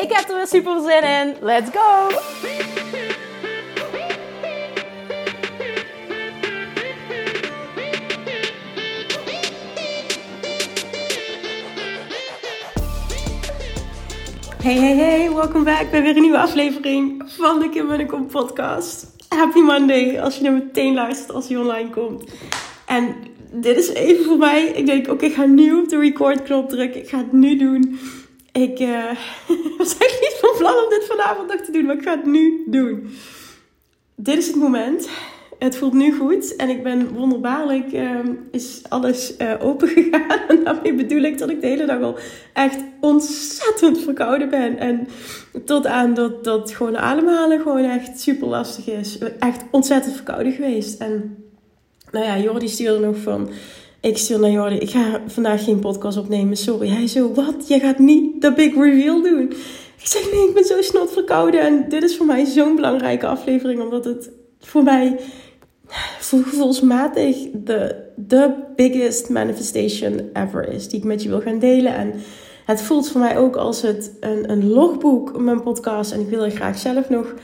Ik heb er weer super zin in. Let's go! Hey, hey, hey, welkom back bij weer een nieuwe aflevering van de Kim en podcast. Happy Monday als je er meteen luistert als hij online komt. En dit is even voor mij. Ik denk, oké, ik ga nu op de record knop drukken. Ik ga het nu doen. Ik was eigenlijk niet van plan om dit vanavond nog te doen, maar ik ga het nu doen. Dit is het moment. Het voelt nu goed en ik ben wonderbaarlijk, uh, is alles uh, open gegaan. En daarmee bedoel ik dat ik de hele dag al echt ontzettend verkouden ben. En tot aan dat, dat gewoon ademhalen gewoon echt super lastig is. Echt ontzettend verkouden geweest. En nou ja, Jordi stuurde nog van, ik stuur naar Jordi, ik ga vandaag geen podcast opnemen, sorry. Hij zo, wat? Je gaat niet de big reveal doen? Ik zeg, nee, ik ben zo snot verkouden. En dit is voor mij zo'n belangrijke aflevering, omdat het voor mij gevoelsmatig de, de biggest manifestation ever is. Die ik met je wil gaan delen. En het voelt voor mij ook als het een, een logboek, mijn podcast. En ik wil er graag zelf nog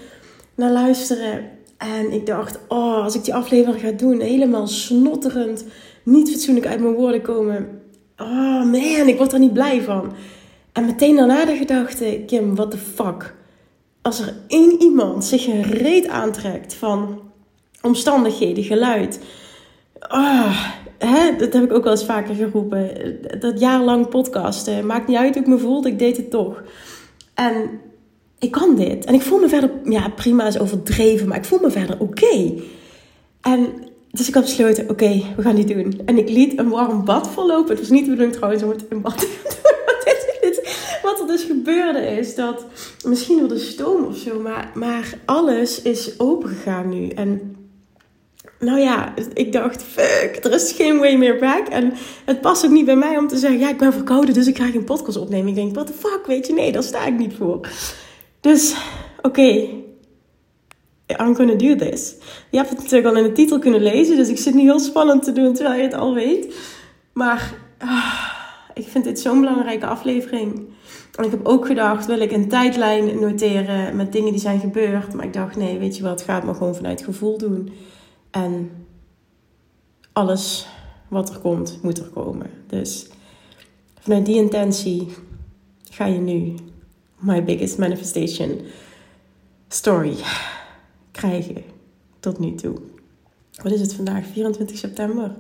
naar luisteren. En ik dacht, oh, als ik die aflevering ga doen, helemaal snotterend, niet fatsoenlijk uit mijn woorden komen. Oh man, ik word er niet blij van. En meteen daarna de gedachte, Kim, what the fuck? Als er één iemand zich een reet aantrekt van omstandigheden, geluid. Oh, hè, dat heb ik ook wel eens vaker geroepen. Dat jarenlang podcasten. Maakt niet uit hoe ik me voelde, ik deed het toch. En ik kan dit. En ik voel me verder, ja prima is overdreven, maar ik voel me verder oké. En dus ik had besloten, oké, we gaan dit doen. En ik liet een warm bad vollopen. Het was niet de bedoeling trouwens om in bad. Wat er dus gebeurde is dat, misschien door de stoom of zo, maar, maar alles is open gegaan nu. En nou ja, ik dacht, fuck, er is geen way meer back. En het past ook niet bij mij om te zeggen, ja, ik ben verkouden, dus ik ga geen podcast opnemen. Ik denk, what the fuck, weet je, nee, daar sta ik niet voor. Dus, oké, I'm gonna do this. Je hebt het natuurlijk al in de titel kunnen lezen, dus ik zit nu heel spannend te doen terwijl je het al weet. Maar ah, ik vind dit zo'n belangrijke aflevering. En ik heb ook gedacht, wil ik een tijdlijn noteren met dingen die zijn gebeurd. Maar ik dacht, nee, weet je wat, ga het maar gewoon vanuit gevoel doen. En alles wat er komt, moet er komen. Dus vanuit die intentie ga je nu my biggest manifestation story krijgen tot nu toe. Wat is het vandaag? 24 september.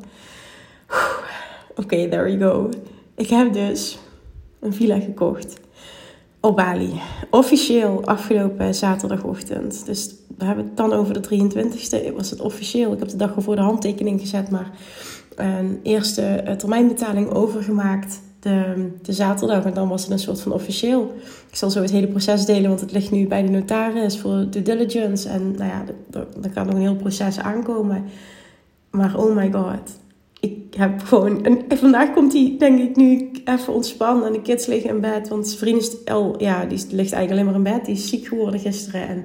Oké, there we go. Ik heb dus een villa gekocht op Bali. Officieel afgelopen zaterdagochtend. Dus we hebben het dan over de 23e. Was het officieel. Ik heb de dag ervoor de handtekening gezet, maar een eerste eh, termijnbetaling overgemaakt de, de zaterdag. En dan was het een soort van officieel. Ik zal zo het hele proces delen, want het ligt nu bij de notaris voor due diligence. En nou ja, er kan nog een heel proces aankomen. Maar oh my god. Ik heb gewoon. En vandaag komt hij, denk ik, nu even ontspannen. En de kids liggen in bed. Want zijn vriend is al, ja, die ligt eigenlijk alleen maar in bed. Die is ziek geworden gisteren. En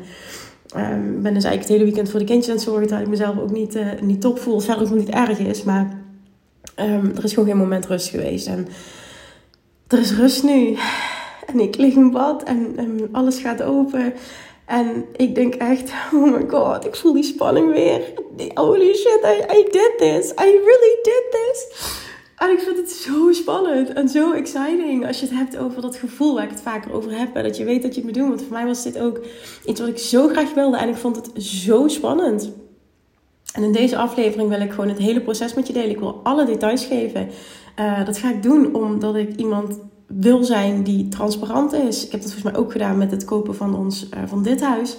um, ben dus eigenlijk het hele weekend voor de kindjes aan het zorgen. Dat ik mezelf ook niet, uh, niet top voel. Verder ook niet erg is. Maar um, er is gewoon geen moment rust geweest. En er is rust nu. En ik lig in bad en, alles gaat open. En ik denk echt, oh my god, ik voel die spanning weer. Holy shit, I, I did this. I really did this. En ik vind het zo spannend en zo exciting als je het hebt over dat gevoel waar ik het vaker over heb. Dat je weet dat je het moet doen. Want voor mij was dit ook iets wat ik zo graag wilde en ik vond het zo spannend. En in deze aflevering wil ik gewoon het hele proces met je delen. Ik wil alle details geven. Uh, dat ga ik doen omdat ik iemand wil zijn die transparant is. Ik heb dat volgens mij ook gedaan met het kopen van, ons, uh, van dit huis.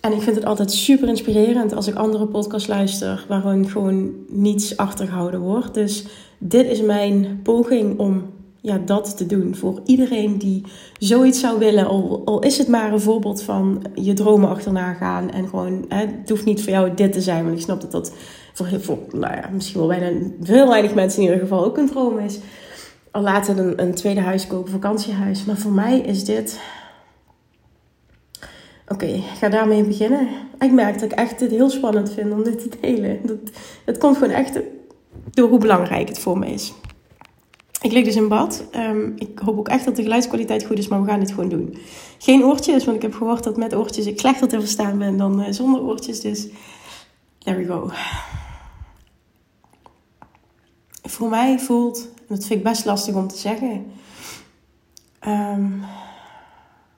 En ik vind het altijd super inspirerend als ik andere podcasts luister waarin gewoon niets achtergehouden wordt. Dus dit is mijn poging om ja, dat te doen. Voor iedereen die zoiets zou willen. Al, al is het maar een voorbeeld van je dromen achterna gaan. En gewoon, hè, het hoeft niet voor jou dit te zijn. Want ik snap dat dat voor, heel nou misschien wel bijna veel weinig mensen in ieder geval ook een droom is. Al laten een, een tweede huis kopen, vakantiehuis. Maar voor mij is dit... Oké, ik ga daarmee beginnen. Ik merk dat ik echt dit heel spannend vind om dit te delen. Dat, het komt gewoon echt door hoe belangrijk het voor me is. Ik lig dus in bad. Um, ik hoop ook echt dat de geluidskwaliteit goed is, maar we gaan dit gewoon doen. Geen oortjes, want ik heb gehoord dat met oortjes ik slechter te verstaan ben dan uh, zonder oortjes. Dus there we go. Voor mij voelt, en dat vind ik best lastig om te zeggen. Um,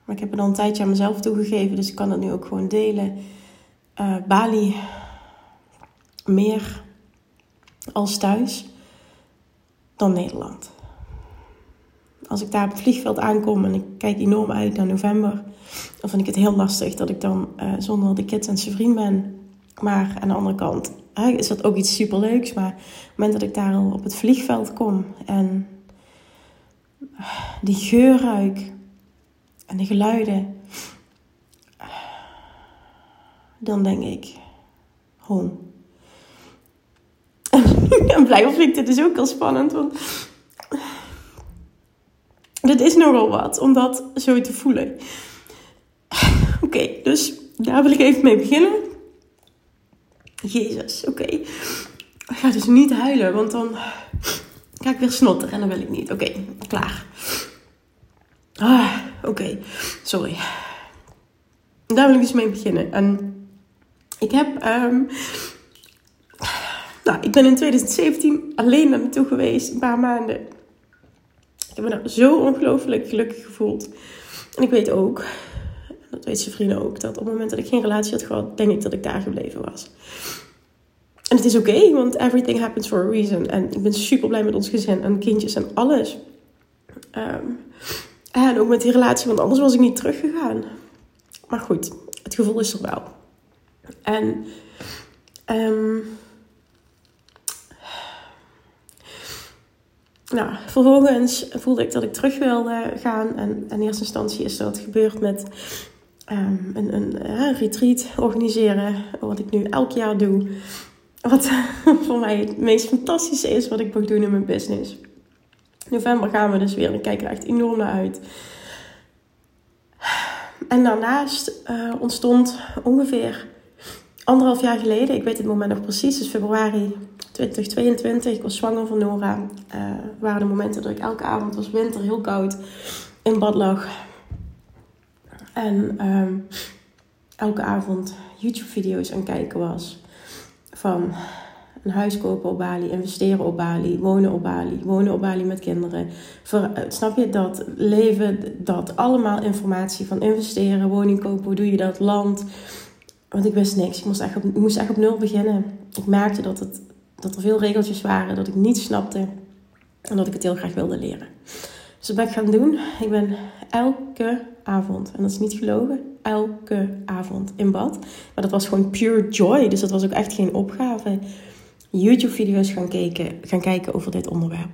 maar ik heb het al een tijdje aan mezelf toegegeven, dus ik kan het nu ook gewoon delen. Uh, Bali meer als thuis dan Nederland. Als ik daar op het vliegveld aankom en ik kijk enorm uit naar november, dan vind ik het heel lastig dat ik dan uh, zonder de kids en zijn vriend ben. Maar aan de andere kant is dat ook iets superleuks. Maar op het moment dat ik daar al op het vliegveld kom en die geur ruik en de geluiden, dan denk ik, home. en blijkbaar vind ik dit dus ook al spannend. Want dit is nogal wat om dat zo te voelen. Oké, dus daar wil ik even mee beginnen. Jezus, oké. Ik ga dus niet huilen, want dan ga ik weer snotteren en dat wil ik niet. Oké, klaar. Ah, oké, sorry. Daar wil ik dus mee beginnen. En ik heb um, nou, ik ben in 2017 alleen naar naartoe geweest, een paar maanden. Ik heb me daar zo ongelooflijk gelukkig gevoeld. En ik weet ook, dat weet zijn vrienden ook, dat op het moment dat ik geen relatie had gehad, denk ik dat ik daar gebleven was. En het is oké, want everything happens for a reason. En ik ben super blij met ons gezin en kindjes en alles. Ehm, en ook met die relatie, want anders was ik niet teruggegaan. Maar goed, het gevoel is er wel. En um, nou, vervolgens voelde ik dat ik terug wilde gaan. En in eerste instantie is dat gebeurd met um, een, een retreat organiseren. Wat ik nu elk jaar doe. Wat voor mij het meest fantastische is wat ik mag doen in mijn business. November gaan we dus weer. Ik kijk er echt enorm naar uit. En daarnaast uh, ontstond ongeveer anderhalf jaar geleden, ik weet het moment nog precies, dus februari 2022. Ik was zwanger van Nora. Uh, waren de momenten dat ik elke avond, was winter, heel koud, in bad lag. En uh, elke avond YouTube-video's aan kijken was. Van een huis kopen op Bali, investeren op Bali, wonen op Bali, wonen op Bali met kinderen. Uh, snap je dat leven, dat allemaal informatie van investeren, woning kopen, hoe doe je dat, land. Want ik wist niks. Ik moest echt op, moest echt op nul beginnen. Ik merkte dat, het, dat er veel regeltjes waren, dat ik niet snapte en dat ik het heel graag wilde leren. Dus dat ben ik gaan doen. Ik ben elke avond, en dat is niet gelogen, elke avond in bad. Maar dat was gewoon pure joy, dus dat was ook echt geen opgave. YouTube-video's gaan kijken, gaan kijken over dit onderwerp.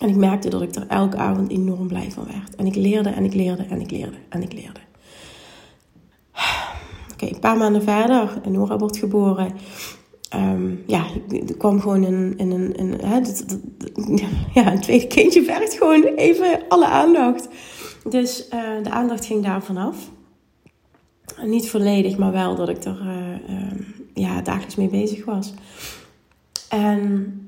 En ik merkte dat ik er elke avond enorm blij van werd. En ik leerde en ik leerde en ik leerde en ik leerde. Oké, een paar maanden verder, Nora wordt geboren. Um, ja, ik kwam gewoon een. Ja, een tweede kindje vergt gewoon even alle aandacht. Dus uh, de aandacht ging daar vanaf. Niet volledig, maar wel dat ik er uh, uh, ja, dagelijks mee bezig was. En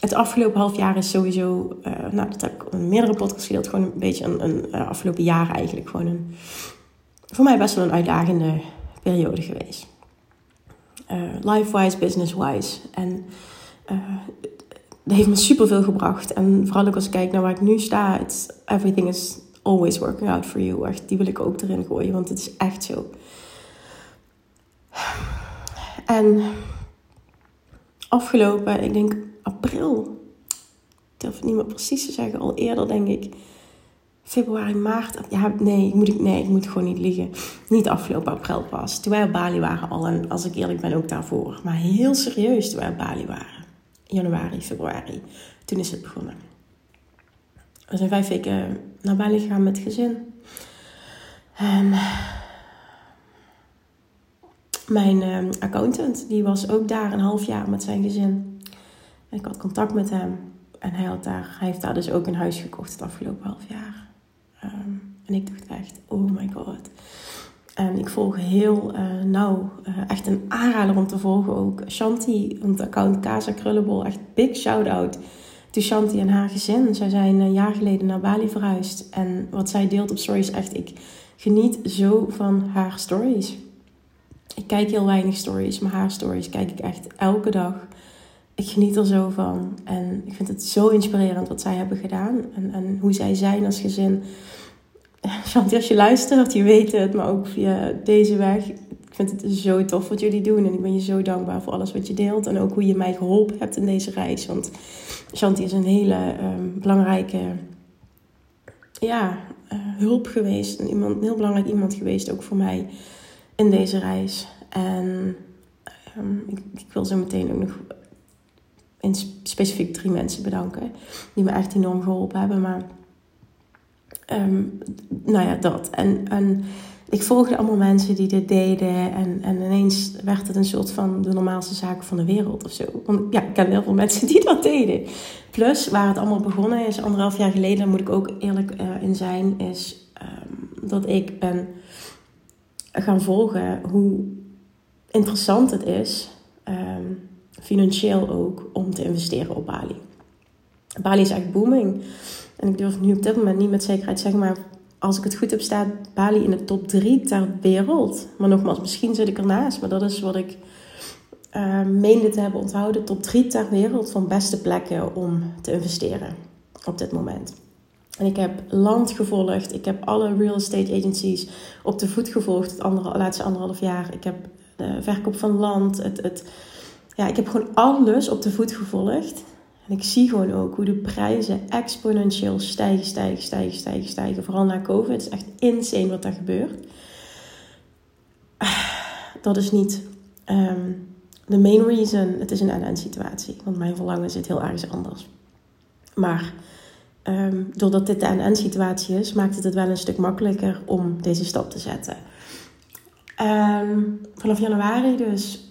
het afgelopen half jaar is sowieso, uh, nou dat heb ik in meerdere podcasts gedeeld, gewoon een beetje een, een afgelopen jaar eigenlijk gewoon een voor mij best wel een uitdagende periode geweest. Life-wise, business-wise. En dat heeft me superveel gebracht. En vooral ook als ik kijk naar waar ik nu sta. It's, everything is always working out for you. Echt, die wil ik ook erin gooien, want het is echt zo. En afgelopen, ik denk april. Ik durf het niet meer precies te zeggen. Al eerder denk ik februari, maart. Ja, nee, ik moet, nee, ik moet gewoon niet liegen. Niet afgelopen april pas. Toen wij op Bali waren al. En als ik eerlijk ben, ook daarvoor. Maar heel serieus toen wij op Bali waren. Januari, februari. Toen is het begonnen. we zijn vijf weken naar Bali gegaan met gezin. En mijn uh, accountant, die was ook daar een half jaar met zijn gezin. Ik had contact met hem. En hij, had daar, hij heeft daar dus ook een huis gekocht het afgelopen half jaar. Ehm, en ik dacht echt, oh my god. En ik volg heel uh, nauw, uh, echt een aanrader om te volgen ook. Shanti, het account Casa Krullenbol, echt big shout-out to Shanti en haar gezin. Zij zijn een jaar geleden naar Bali verhuisd. En wat zij deelt op stories, echt, ik geniet zo van haar stories. Ik kijk heel weinig stories, maar haar stories kijk ik echt elke dag. Ik geniet er zo van. En ik vind het zo inspirerend wat zij hebben gedaan. En, en hoe zij zijn als gezin. Shanti, als je luistert, je weet het. Maar ook via deze weg. Ik vind het zo tof wat jullie doen. En ik ben je zo dankbaar voor alles wat je deelt. En ook hoe je mij geholpen hebt in deze reis. Want Shanti is een hele um, belangrijke ja, uh, hulp geweest. Iemand, een heel belangrijk iemand geweest ook voor mij in deze reis. En um, ik, ik, wil zo meteen ook nog in specifiek drie mensen bedanken. Die me echt enorm geholpen hebben. Maar um, nou ja, dat. En, en ik volgde allemaal mensen die dit deden. En, en ineens werd het een soort van de normaalste zaak van de wereld of zo. Want ja, ik ken heel veel mensen die dat deden. Plus, waar het allemaal begonnen is, anderhalf jaar geleden, moet ik ook eerlijk uh, in zijn, is um, dat ik ben gaan volgen hoe interessant het is, um, financieel ook, om te investeren op Bali. Bali is echt booming. En ik durf nu op dit moment niet met zekerheid zeggen, maar als ik het goed heb, staat Bali in de top 3 ter wereld. Maar nogmaals, misschien zit ik ernaast, maar dat is wat ik uh, meende te hebben onthouden. Top 3 ter wereld van beste plekken om te investeren op dit moment. En ik heb land gevolgd. Ik heb alle real estate agencies op de voet gevolgd het andere, laatste anderhalf jaar. Ik heb de verkoop van land. Het, het, ja, ik heb gewoon alles op de voet gevolgd. En ik zie gewoon ook hoe de prijzen exponentieel stijgen, stijgen, stijgen, stijgen, stijgen. Vooral na COVID. Is echt insane wat daar gebeurt. Dat is niet um, de main reason. Het is een NN situatie. Want mijn verlangen zit heel ergens anders. Maar um, doordat dit de NN situatie is, maakt het het wel een stuk makkelijker om deze stap te zetten. Um, vanaf januari dus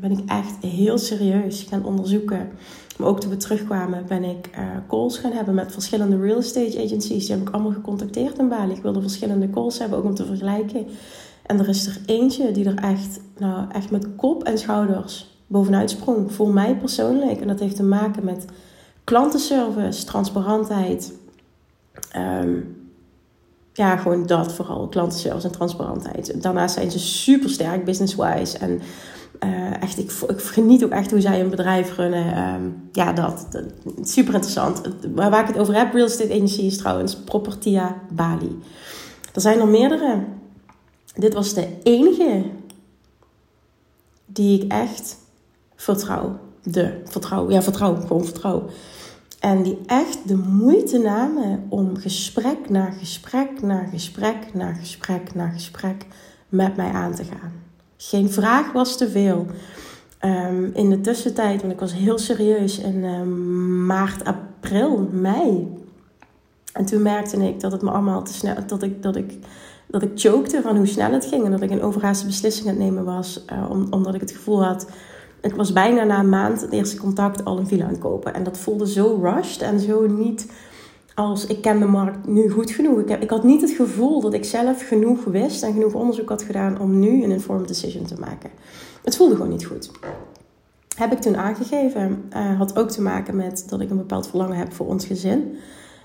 ben ik echt heel serieus gaan onderzoeken maar ook toen we terugkwamen ben ik uh, calls gaan hebben met verschillende real estate agencies. Die heb ik allemaal gecontacteerd in Bali. Ik wilde verschillende calls hebben, ook om te vergelijken. En er is er eentje die er echt, nou, echt met kop en schouders bovenuit sprong. Voor mij persoonlijk. En dat heeft te maken met klantenservice, transparantheid. Um, ja, gewoon dat vooral. Klantenservice en transparantheid. Daarnaast zijn ze super sterk business-wise. En uh, echt, ik, ik, geniet ook echt hoe zij een bedrijf runnen. Um, ja, dat, super interessant. Waar ik het over heb, real estate agency is trouwens Propertia Bali. Er zijn er meerdere. Dit was de enige die ik echt vertrouw. De vertrouw, ja, vertrouw, gewoon vertrouw. En die echt de moeite namen om gesprek na gesprek na gesprek na gesprek na gesprek met mij aan te gaan. Geen vraag was te veel. Um, in de tussentijd, want ik was heel serieus in um, maart, april, mei. En toen merkte ik dat het me allemaal te snel, dat ik, dat ik, dat ik chokte van hoe snel het ging. En dat ik een overhaaste beslissing aan het nemen was. Om, omdat ik het gevoel had, ik was bijna na een maand het eerste contact al een villa aan het kopen. En dat voelde zo rushed en zo niet als ik ken de markt nu goed genoeg. Ik, heb, ik had niet het gevoel dat ik zelf genoeg wist en genoeg onderzoek had gedaan om nu een informed decision te maken. Het voelde gewoon niet goed. Heb ik toen aangegeven. Uh, had ook te maken met dat ik een bepaald verlangen heb voor ons gezin.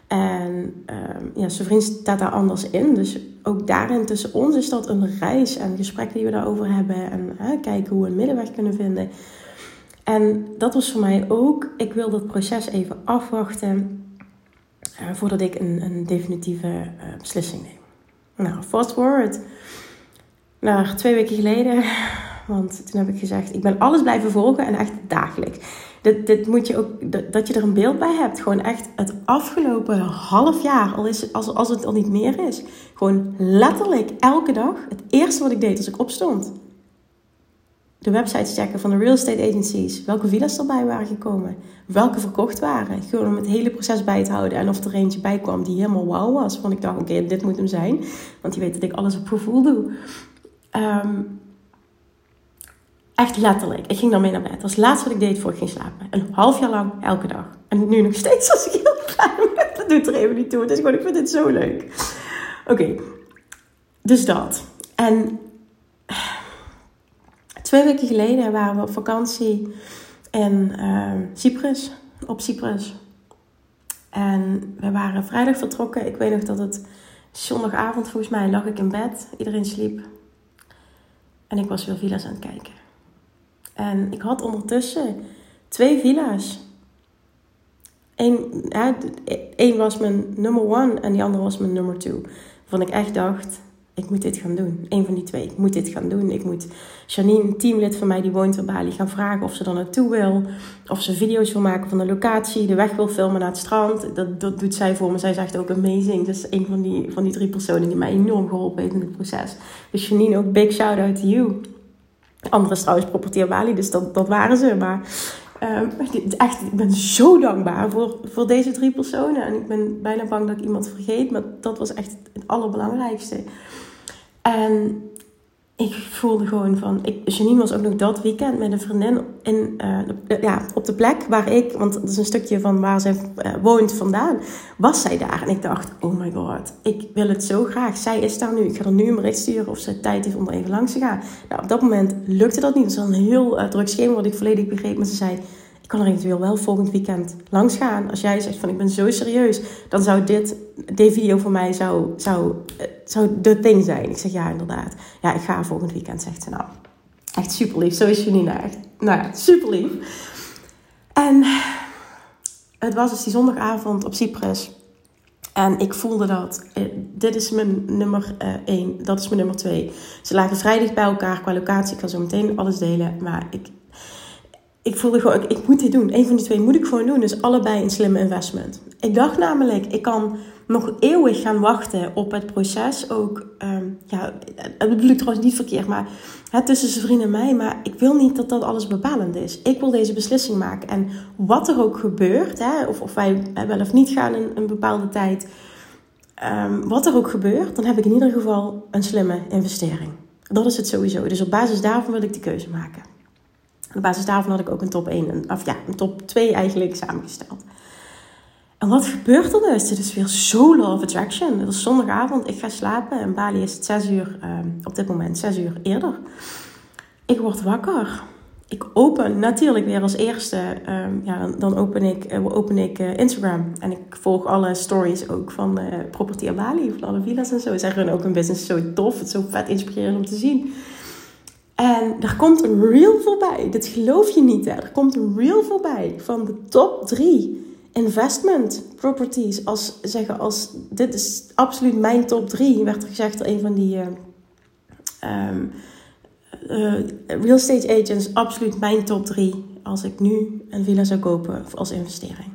En uh, ja, zijn vriend staat daar anders in. Dus ook daarin tussen ons is dat een reis en gesprekken die we daarover hebben. En kijken hoe we een middenweg kunnen vinden. En dat was voor mij ook, ik wil dat proces even afwachten uh, voordat ik een, een definitieve uh, beslissing neem. Nou, fast forward naar twee weken geleden. Want toen heb ik gezegd, ik ben alles blijven volgen en echt dagelijks. Dit, dit moet je ook, dat, dat je er een beeld bij hebt. Gewoon echt het afgelopen half jaar, al is, als, als het al niet meer is. Gewoon letterlijk elke dag, het eerste wat ik deed als ik opstond. De websites checken van de real estate agencies. Welke villa's erbij waren gekomen. Welke verkocht waren. Gewoon om het hele proces bij te houden. En of er eentje bij kwam die helemaal wauw was. Want ik dacht, oké, dit moet hem zijn. Want die weet dat ik alles op gevoel doe. Ehm, echt letterlijk. Ik ging dan mee naar bed. Dat was het laatste wat ik deed voor ik ging slapen. Een half jaar lang, elke dag. En nu nog steeds als ik heel klaar ben. Dat doet er even niet toe. Dus gewoon, ik vind dit zo leuk. Oké. Dus dat. En Twee weken geleden waren we op vakantie in uh, Cyprus, op Cyprus. En we waren vrijdag vertrokken. Ik weet nog dat het zondagavond, volgens mij, lag ik in bed. Iedereen sliep. En ik was weer villa's aan het kijken. En ik had ondertussen twee villa's. Eén, was mijn nummer one en die andere was mijn nummer two. Waarvan ik echt dacht, ik moet dit gaan doen. Eén van die twee. Ik moet dit gaan doen. Ik moet Janine, teamlid van mij die woont in Bali, gaan vragen of ze er naartoe wil. Of ze video's wil maken van de locatie, de weg wil filmen naar het strand. Dat, dat doet zij voor me. Zij zegt ook amazing. Dat is een van die, van die drie personen die mij enorm geholpen heeft in het proces. Dus Janine, ook big shout out to you. Andere is trouwens Property Bali, dus dat, dat waren ze. Maar um, echt, ik ben zo dankbaar voor, voor deze drie personen. En ik ben bijna bang dat ik iemand vergeet, maar dat was echt het allerbelangrijkste. En ik voelde gewoon van. Ik, Janine was ook nog dat weekend met een vriendin in, uh, ja, op de plek waar ik, want het is een stukje van waar zij uh, woont vandaan, was zij daar. En ik dacht: oh my god, ik wil het zo graag. Zij is daar nu. Ik ga er nu een bericht sturen of ze tijd heeft om er even langs te gaan. Nou, op dat moment lukte dat niet. Het was een heel uh, druk schema wat ik volledig begreep. Maar ze zei: kan er eventueel wel volgend weekend langs gaan. Als jij zegt van ik ben zo serieus, dan zou dit, deze video voor mij zou, zou, eh, zou de ding zijn. Ik zeg ja, inderdaad. Ja, ik ga volgend weekend, zegt ze nou. Echt super lief. Zo is Janine echt. Nou ja, super lief. En het was dus die zondagavond op Cyprus. En ik voelde dat, eh, dit is mijn nummer 1, eh, dat is mijn nummer 2. Ze lagen vrij dicht bij elkaar qua locatie. Ik kan zo meteen alles delen. Maar ik, ik voelde gewoon, ik, moet dit doen. Een van die twee moet ik gewoon doen. Dus allebei een slimme investment. Ik dacht namelijk, ik kan nog eeuwig gaan wachten op het proces. Ook, um, ja, dat bedoel ik trouwens niet verkeerd, maar het tussen zijn vrienden en mij. Maar ik wil niet dat dat alles bepalend is. Ik wil deze beslissing maken. En wat er ook gebeurt, hè, of, of wij wel of niet gaan in een bepaalde tijd. Um, wat er ook gebeurt, dan heb ik in ieder geval een slimme investering. Dat is het sowieso. Dus op basis daarvan wil ik de keuze maken. Op basis daarvan had ik ook een top 1, of ja, een top 2 eigenlijk samengesteld. En wat gebeurt er dus? Dit is weer zo law of attraction. Het is zondagavond, ik ga slapen. In Bali is het 6 uur, ehm, op dit moment 6 uur eerder. Ik word wakker. Ik open natuurlijk weer als eerste, um, ja, dan open ik, uh, open ik uh, Instagram. En ik volg alle stories ook van uh, Property Bali, van alle villas en zo. Ze zeggen ook een business zo tof, het is zo vet inspirerend om te zien. En er komt een reel voorbij. Dit geloof je niet, hè? Er komt een reel voorbij van de top drie investment properties. Als zeggen, als dit is absoluut mijn top drie, werd er gezegd door een van die uh, um, uh, real estate agents. Absoluut mijn top drie als ik nu een villa zou kopen als investering.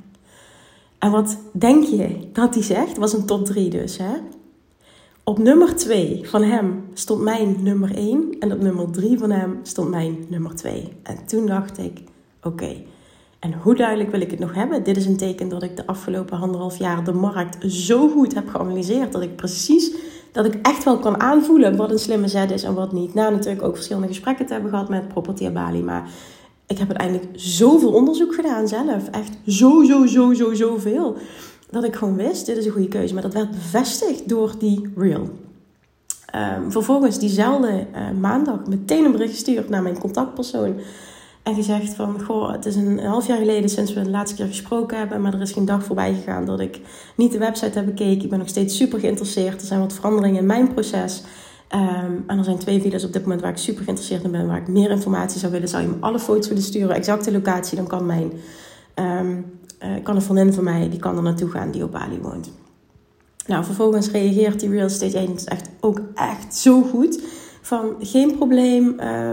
En wat denk je dat hij zegt? Was een top 3 dus, hè? Op nummer 2 van hem stond mijn nummer 1 en op nummer 3 van hem stond mijn nummer 2. En toen dacht ik, oké, en hoe duidelijk wil ik het nog hebben? Dit is een teken dat ik de afgelopen anderhalf jaar de markt zo goed heb geanalyseerd dat ik precies, dat ik echt wel kan aanvoelen wat een slimme zet is en wat niet. Na natuurlijk ook verschillende gesprekken te hebben gehad met Property Bali, maar ik heb uiteindelijk zoveel onderzoek gedaan zelf. Echt zo, zo, zo, zo, zoveel dat ik gewoon wist, dit is een goede keuze. Maar dat werd bevestigd door die reel. Um, vervolgens diezelfde uh, maandag meteen een bericht gestuurd naar mijn contactpersoon. En gezegd van, goh, het is een half jaar geleden sinds we de laatste keer gesproken hebben. Maar er is geen dag voorbij gegaan dat ik niet de website heb bekeken. Ik ben nog steeds super geïnteresseerd. Er zijn wat veranderingen in mijn proces. Um, en er zijn twee video's op dit moment waar ik super geïnteresseerd in ben. Waar ik meer informatie zou willen. Zou je me alle foto's willen sturen, exacte locatie, dan kan mijn... Um, uh, kan een vriendin van mij, die kan er naartoe gaan die op Bali woont. Nou, vervolgens reageert die real estate agent echt ook echt zo goed. Van geen probleem, uh,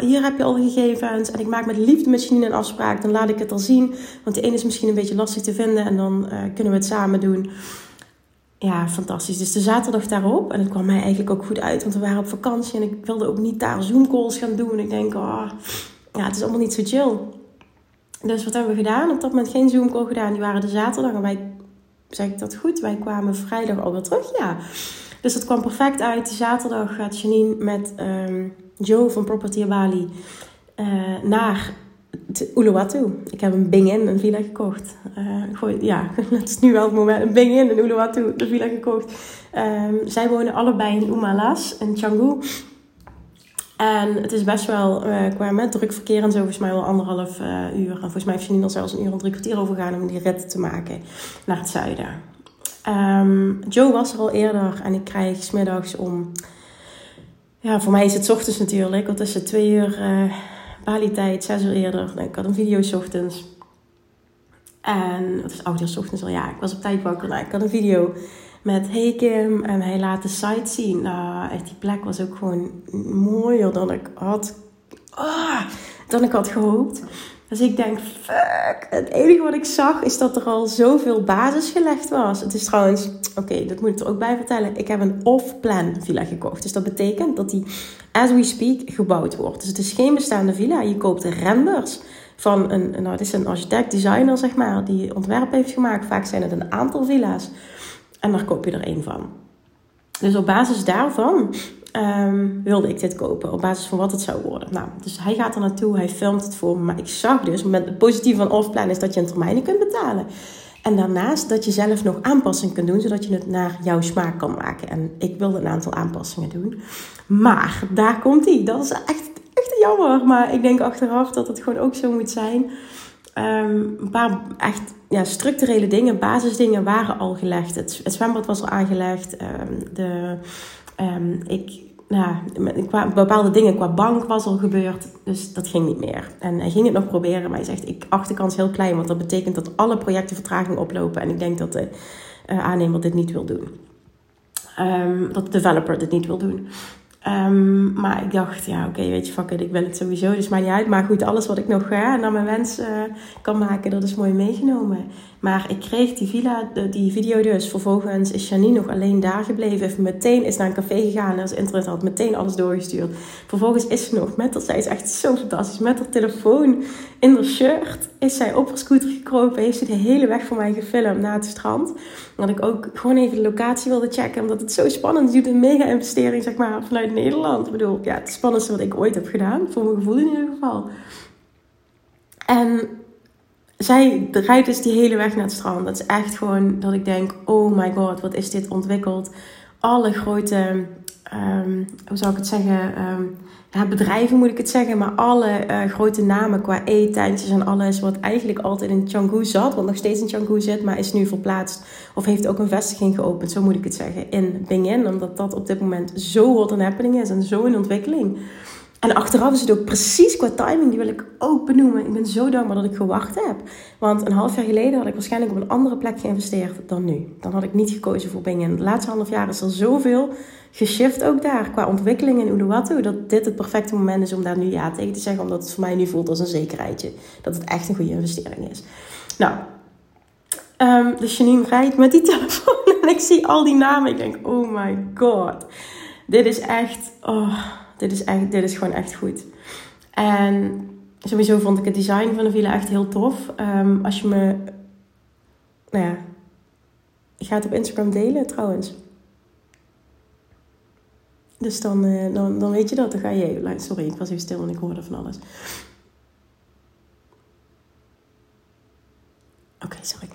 hier heb je al gegevens en ik maak met liefde met een afspraak. Dan laat ik het al zien, want de ene is misschien een beetje lastig te vinden en dan uh, kunnen we het samen doen. ja, fantastisch. Dus de zaterdag daarop, en het kwam mij eigenlijk ook goed uit, want we waren op vakantie en ik wilde ook niet daar Zoom calls gaan doen. En ik denk, oh, ja, het is allemaal niet zo chill. Dus wat hebben we gedaan? Op dat moment geen Zoom call gedaan. Die waren de zaterdag en wij, zeg ik dat goed, wij kwamen vrijdag alweer terug, ja. Dus dat kwam perfect uit. Die zaterdag gaat Janine met um, Joe van Property Bali uh, naar Uluwatu. Ik heb een Bing-in, een villa gekocht. Uh, ja, dat is nu wel het moment. Een Bing-in, een Uluwatu, de villa gekocht. Um, zij wonen allebei in Umalas, in Canggu. En het is best wel, uh, qua met druk verkeer en zo, volgens mij wel anderhalf uh, uur. En volgens mij heeft Janine er zelfs een uur en drie kwartier over gegaan om die rit te maken naar het zuiden. Um, Joe was er al eerder en ik krijg smiddags om... Ja, voor mij is het ochtends natuurlijk, want tussen twee uur uh, Bali-tijd, zes uur eerder. Ik had een video ochtends. En het is acht uur ochtends al, ja, ik was op tijd wakker. Nou, ik had een video met Hey Kim en hij laat de site zien. Nou, echt, die plek was ook gewoon mooier dan ik had, ah, dan ik had gehoopt. Dus ik denk, fuck. Het enige wat ik zag is dat er al zoveel basis gelegd was. Het is trouwens, oké, dat moet ik er ook bij vertellen. Ik heb een off-plan villa gekocht. Dus dat betekent dat die, as we speak, gebouwd wordt. Dus het is geen bestaande villa. Je koopt renders van een, nou het is een architect-designer, zeg maar, die ontwerp heeft gemaakt. Vaak zijn het een aantal villa's. En daar koop je er één van. Dus op basis daarvan um, wilde ik dit kopen. Op basis van wat het zou worden. Nou, dus hij gaat er naartoe, hij filmt het voor me. Maar ik zag dus, met het positieve van offplan is dat je een termijnen kunt betalen. En daarnaast dat je zelf nog aanpassingen kunt doen, zodat je het naar jouw smaak kan maken. En ik wilde een aantal aanpassingen doen. Maar daar komt hij. Dat is echt, echt jammer. Maar ik denk achteraf dat het gewoon ook zo moet zijn. Um, een paar echt ja, structurele dingen, basisdingen waren al gelegd. Het, het zwembad was al aangelegd. Um, de, um, ik, nou, bepaalde dingen qua bank was al gebeurd. Dus dat ging niet meer. En hij ging het nog proberen, maar hij zegt: Ik acht de kans heel klein, want dat betekent dat alle projecten vertraging oplopen. En ik denk dat de uh, aannemer dit niet wil doen. dat de developer dit niet wil doen. Um, maar ik dacht, ja, oké, weet je, fuck it, ik wil het sowieso, dus maakt niet uit. Maar goed, alles wat ik nog uh, naar mijn wens uh, kan maken, dat is mooi meegenomen. Maar ik kreeg die villa, die video dus. Vervolgens is Janine nog alleen daar gebleven. Heeft meteen is naar een café gegaan. Als internet had meteen alles doorgestuurd. Vervolgens is ze nog met dat zij is echt zo fantastisch. Met haar telefoon in haar shirt is zij op haar scooter gekropen. Heeft ze de hele weg voor mij gefilmd naar het strand. Dat ik ook gewoon even de locatie wilde checken. Omdat het zo spannend is. Je doet een mega investering zeg maar vanuit Nederland. Ik bedoel, ja, het spannendste wat ik ooit heb gedaan. Voor mijn gevoel in ieder geval. En zij rijdt dus die hele weg naar het strand. Dat is echt gewoon dat ik denk: oh my god, wat is dit ontwikkeld? Alle grote, um, hoe zou ik het zeggen? Um, ja, bedrijven moet ik het zeggen, maar alle uh, grote namen qua eetentjes en alles, wat eigenlijk altijd in Canggu zat, wat nog steeds in Canggu zit, maar is nu verplaatst of heeft ook een vestiging geopend, zo moet ik het zeggen, in Bingin, omdat dat op dit moment zo hot en happening is en zo in ontwikkeling. En achteraf is het ook precies qua timing, die wil ik ook benoemen. Ik ben zo dankbaar dat ik gewacht heb. Want een half jaar geleden had ik waarschijnlijk op een andere plek geïnvesteerd dan nu. Dan had ik niet gekozen voor Bingen. Het laatste half jaar is er zoveel geshift ook daar qua ontwikkeling in Uluwatu. Dat dit het perfecte moment is om daar nu ja tegen te zeggen. Omdat het voor mij nu voelt als een zekerheidje. Dat het echt een goede investering is. Nou, um, dus Janine rijdt met die telefoon en ik zie al die namen. Ik denk, oh my god. Dit is echt... Oh dit is, echt, dit is gewoon echt goed. En sowieso vond ik het design van de villa echt heel tof. Um, als je me... Nou ja, ik ga het op Instagram delen trouwens. Dus dan, uh, dan, dan weet je dat. Dan ga je... Sorry, ik was even stil en ik hoorde van alles. Oké, sorry.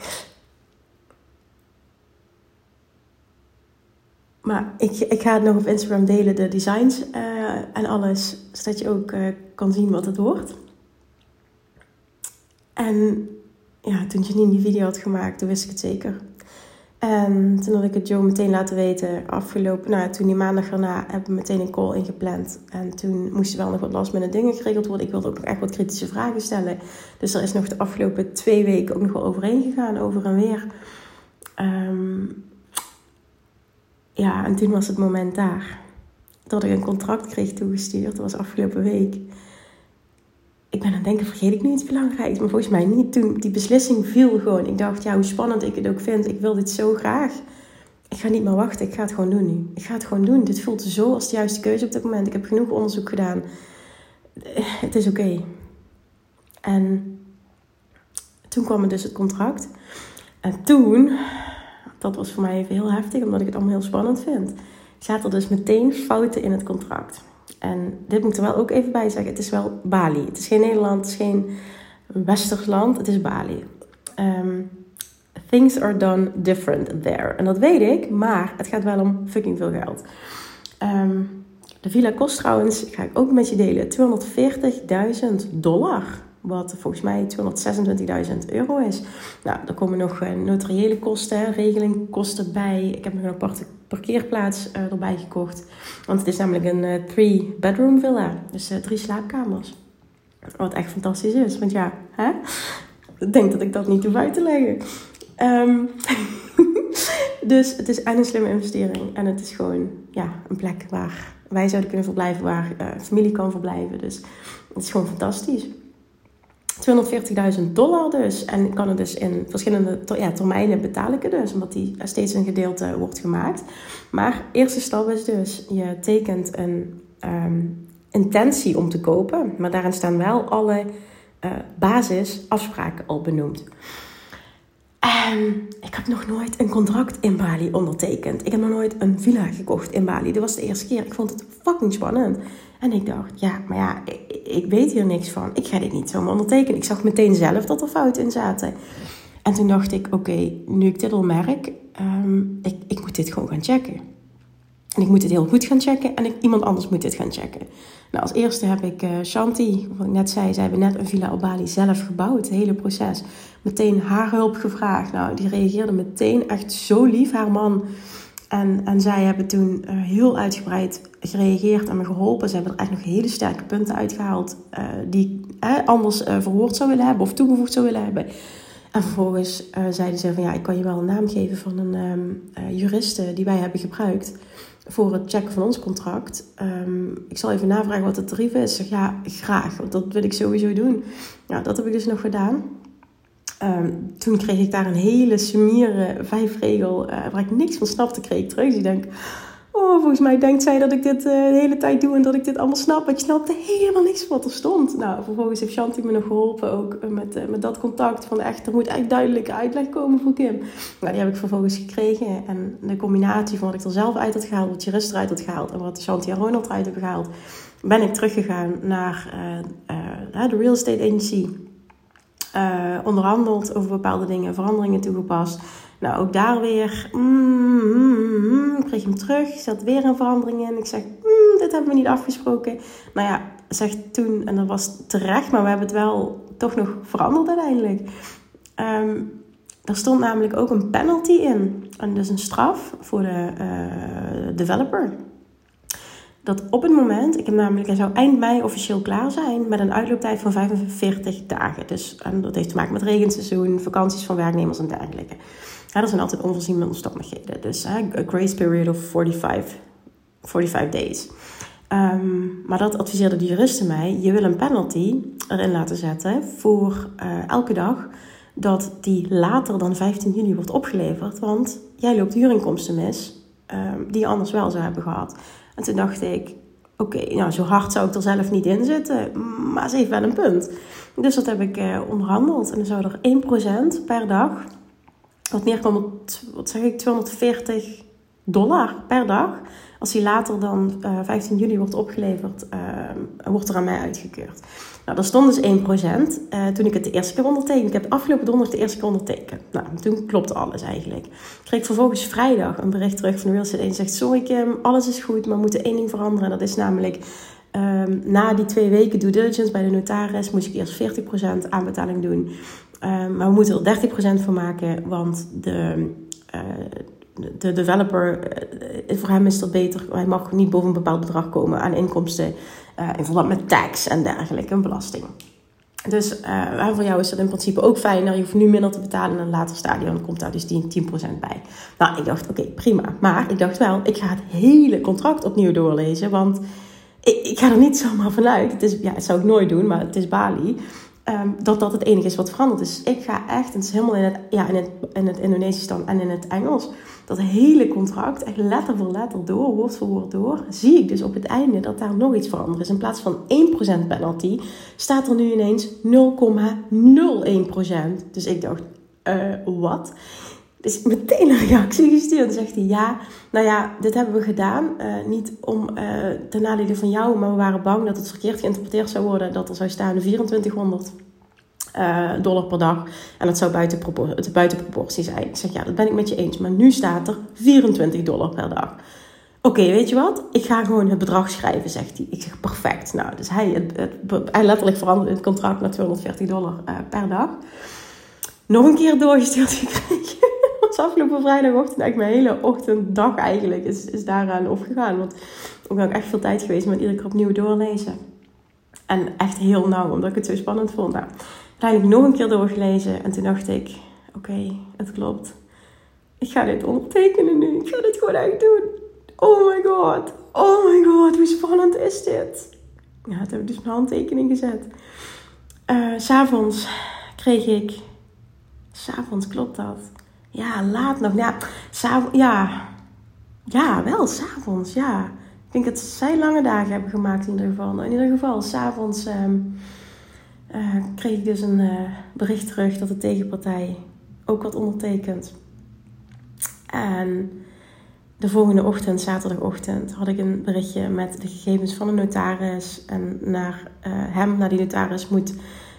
Maar ik, ik ga het nog op Instagram delen, de designs uh, en alles. Zodat je ook uh, kan zien wat het wordt. En ja, toen Janine die video had gemaakt, toen wist ik het zeker. En toen had ik het Joe meteen laten weten. Afgelopen, nou, toen die maandag daarna hebben we meteen een call ingepland. En toen moesten wel nog wat last met dingen geregeld worden. Ik wilde ook nog echt wat kritische vragen stellen. Dus er is nog de afgelopen twee weken ook nog wel overheen gegaan, over en weer. Um, ja, en toen was het moment daar. Dat ik een contract kreeg toegestuurd. Dat was afgelopen week. Ik ben aan het denken, vergeet ik nu iets belangrijks? Maar volgens mij niet. Toen die beslissing viel gewoon. Ik dacht, ja, hoe spannend ik het ook vind. Ik wil dit zo graag. ik ga niet meer wachten, ik ga het gewoon doen nu. Ik ga het gewoon doen. Dit voelt zo als de juiste keuze op dit moment. Ik heb genoeg onderzoek gedaan. Het is oké. En toen kwam er dus het contract. En toen, dat was voor mij even heel heftig, omdat ik het allemaal heel spannend vind. Gaat er dus meteen fouten in het contract. En dit moet er wel ook even bij zeggen. Het is wel Bali. Het is geen Nederland, het is geen Westers land. Het is Bali. Um, things are done different there. En dat weet ik, maar het gaat wel om fucking veel geld. Um, de villa kost trouwens, ga ik ook met je delen, 240.000 dollar. Wat volgens mij 226.000 euro is. Nou, er komen nog uh, notariële kosten, regelingkosten bij. Ik heb nog een aparte parkeerplaats uh, erbij gekocht. Want het is namelijk een uh, three-bedroom villa. Dus drie slaapkamers. Wat echt fantastisch is. Want ja, hè? ik denk dat ik dat niet hoef uit te leggen. Um, dus het is en een slimme investering. En het is gewoon ja, een plek waar wij zouden kunnen verblijven, waar familie kan verblijven. Dus het is gewoon fantastisch. 240.000 dollar dus. En kan het dus in verschillende ja, termijnen betalen ik dus, omdat die steeds een gedeelte wordt gemaakt. Maar eerste stap is dus, je tekent een um, intentie om te kopen, maar daarin staan wel alle uh, basisafspraken al benoemd. En ik heb nog nooit een contract in Bali ondertekend. Ik heb nog nooit een villa gekocht in Bali. Dit was de eerste keer. Ik vond het fucking spannend. En ik dacht, ja, maar ja, ik, ik weet hier niks van. Ik ga dit niet zomaar ondertekenen. Ik zag meteen zelf dat er fouten in zaten. En toen dacht ik, oké, nu ik dit al merk, um, ik, ik moet dit gewoon gaan checken. En ik moet het heel goed gaan checken en ik, iemand anders moet dit gaan checken. Nou, als eerste heb ik uh, Shanti, wat ik net zei, zij hebben net een villa op Bali zelf gebouwd, het hele proces. Meteen haar hulp gevraagd. Nou, die reageerde meteen echt zo lief, haar man. En, en zij hebben toen uh, heel uitgebreid gereageerd en me geholpen. Ze hebben er echt nog hele sterke punten uitgehaald uh, die ik anders verwoord zou willen hebben of toegevoegd zou willen hebben. En vervolgens zeiden ze van ja, ik kan je wel een naam geven van een um, juriste die wij hebben gebruikt voor het checken van ons contract. Um, ik zal even navragen wat het tarief is. Zeg ja, graag, want dat wil ik sowieso doen. Nou, dat heb ik dus nog gedaan. Um, toen kreeg ik daar een hele smiere vijfregel, uh, waar ik niks van snapte, kreeg ik terug. Dus ik denk, Oh, volgens mij denkt zij dat ik dit uh, de hele tijd doe en dat ik dit allemaal snap. Maar ik snapte helemaal niks wat er stond. Nou, vervolgens heeft Shanti me nog geholpen ook eh, met, uh, met dat contact. Van echt, er moet echt duidelijke uitleg komen voor Kim. Nou, die heb ik vervolgens gekregen. En de combinatie van wat ik er zelf uit had gehaald, wat jurist eruit had gehaald en wat Shanti en Ronald eruit hebben gehaald, ben ik teruggegaan naar de real estate agency. Onderhandeld over bepaalde dingen, veranderingen toegepast. Nou, ook daar weer, mm, mm, kreeg hem terug, zat weer een verandering in. Ik zeg, mm, dit hebben we niet afgesproken. Nou ja, zegt toen, en dat was terecht, maar we hebben het wel toch nog veranderd uiteindelijk. Um, er stond namelijk ook een penalty in, en dus een straf voor de uh, developer. Dat op het moment, ik heb namelijk, hij zou eind mei officieel klaar zijn met een uitlooptijd van 45 dagen. Dus dat heeft te maken met regenseizoen, vakanties van werknemers en dergelijke. Ja, er zijn altijd onvoorziene omstandigheden. Dus hè, a grace period of 45, 45 days. Um, maar dat adviseerde de juristen mij. Je wil een penalty erin laten zetten voor uh, elke dag dat die later dan 15 juni wordt opgeleverd. Want jij loopt huurinkomsten mis um, die je anders wel zou hebben gehad. En toen dacht ik, oké, nou zo hard zou ik er zelf niet in zitten. Maar ze heeft wel een punt. Dus dat heb ik uh, onderhandeld. En dan zou er 1% per dag wat neerkomt op, wat zeg ik, 240 dollar per dag. Als die later dan uh, eh, 15 juli wordt opgeleverd, uh, wordt er aan mij uitgekeurd. Nou, dat stond dus 1% uh, toen ik het de eerste keer ondertekende. Ik heb afgelopen donderdag de eerste keer ondertekend. Nou, toen klopte alles eigenlijk. Ik kreeg vervolgens vrijdag een bericht terug van de Real Estate zegt, sorry Kim, alles is goed, maar we moeten één ding veranderen. En dat is namelijk, um, na die twee weken due diligence bij de notaris, moest ik eerst 40% aanbetaling doen. Ehm, maar we moeten er 30% van maken, want de, de developer, uh, voor hem is dat beter. Hij mag niet boven een bepaald bedrag komen aan inkomsten uh, in verband met tax en dergelijke, en belasting. Dus voor jou is dat in principe ook fijn. Nou, je hoeft nu minder te betalen in een later stadium. Dan komt daar dus 10%, 10 bij. Nou, ik dacht, oké, prima. Maar ik dacht wel, ik ga het hele contract opnieuw doorlezen. Want ik, ga er niet zomaar vanuit. Het, is, ja, zou ik nooit doen, maar het is Bali. Ehm, dat dat het enige is wat veranderd is. Ik ga echt, het is helemaal in het, ja, in het, in het Indonesisch dan en in het Engels, dat hele contract, echt letter voor letter door, woord voor woord door, zie ik dus op het einde dat daar nog iets veranderd is. In plaats van 1% penalty, staat er nu ineens 0,01%. Dus ik dacht, uh, wat? Dus meteen een reactie gestuurd. Dan zegt hij, ja, nou ja, dit hebben we gedaan. Uh, niet om uh, ten nadele van jou, maar we waren bang dat het verkeerd geïnterpreteerd zou worden. Dat er zou staan 2400 uh, dollar per dag. En dat zou buiten, propor buiten proportie zijn. Ik zeg, ja, dat ben ik met je eens. Maar nu staat er 24 dollar per dag. Oké, weet je wat? Ik ga gewoon het bedrag schrijven, zegt hij. Ik zeg, perfect. Nou, dus hij, het, het, hij letterlijk verandert het contract naar 240 dollar per dag. Nog een keer doorgestuurd gekregen afgelopen vrijdagochtend eigenlijk mijn hele ochtenddag eigenlijk is, is daaraan opgegaan. Want ik ben ook echt veel tijd geweest met iedere keer opnieuw doorlezen. En echt heel nauw, omdat ik het zo spannend vond. Nou, uiteindelijk nog een keer doorgelezen en toen dacht ik, oké, het klopt. Ik ga dit ondertekenen nu. Ik ga dit gewoon echt doen. Oh my god. Oh my god, hoe spannend is dit? Ja, dat heb ik dus mijn handtekening gezet. Uh, S'avonds kreeg ik... S'avonds klopt dat. Ja, laat nog. Ja, ja. ja wel, s'avonds, ja. Ik denk dat zij lange dagen hebben gemaakt in ieder geval. In ieder geval, s'avonds um, uh, kreeg ik dus een uh, bericht terug dat de tegenpartij ook had ondertekend. En de volgende ochtend, zaterdagochtend, had ik een berichtje met de gegevens van de notaris. En naar uh, hem, naar die notaris, moet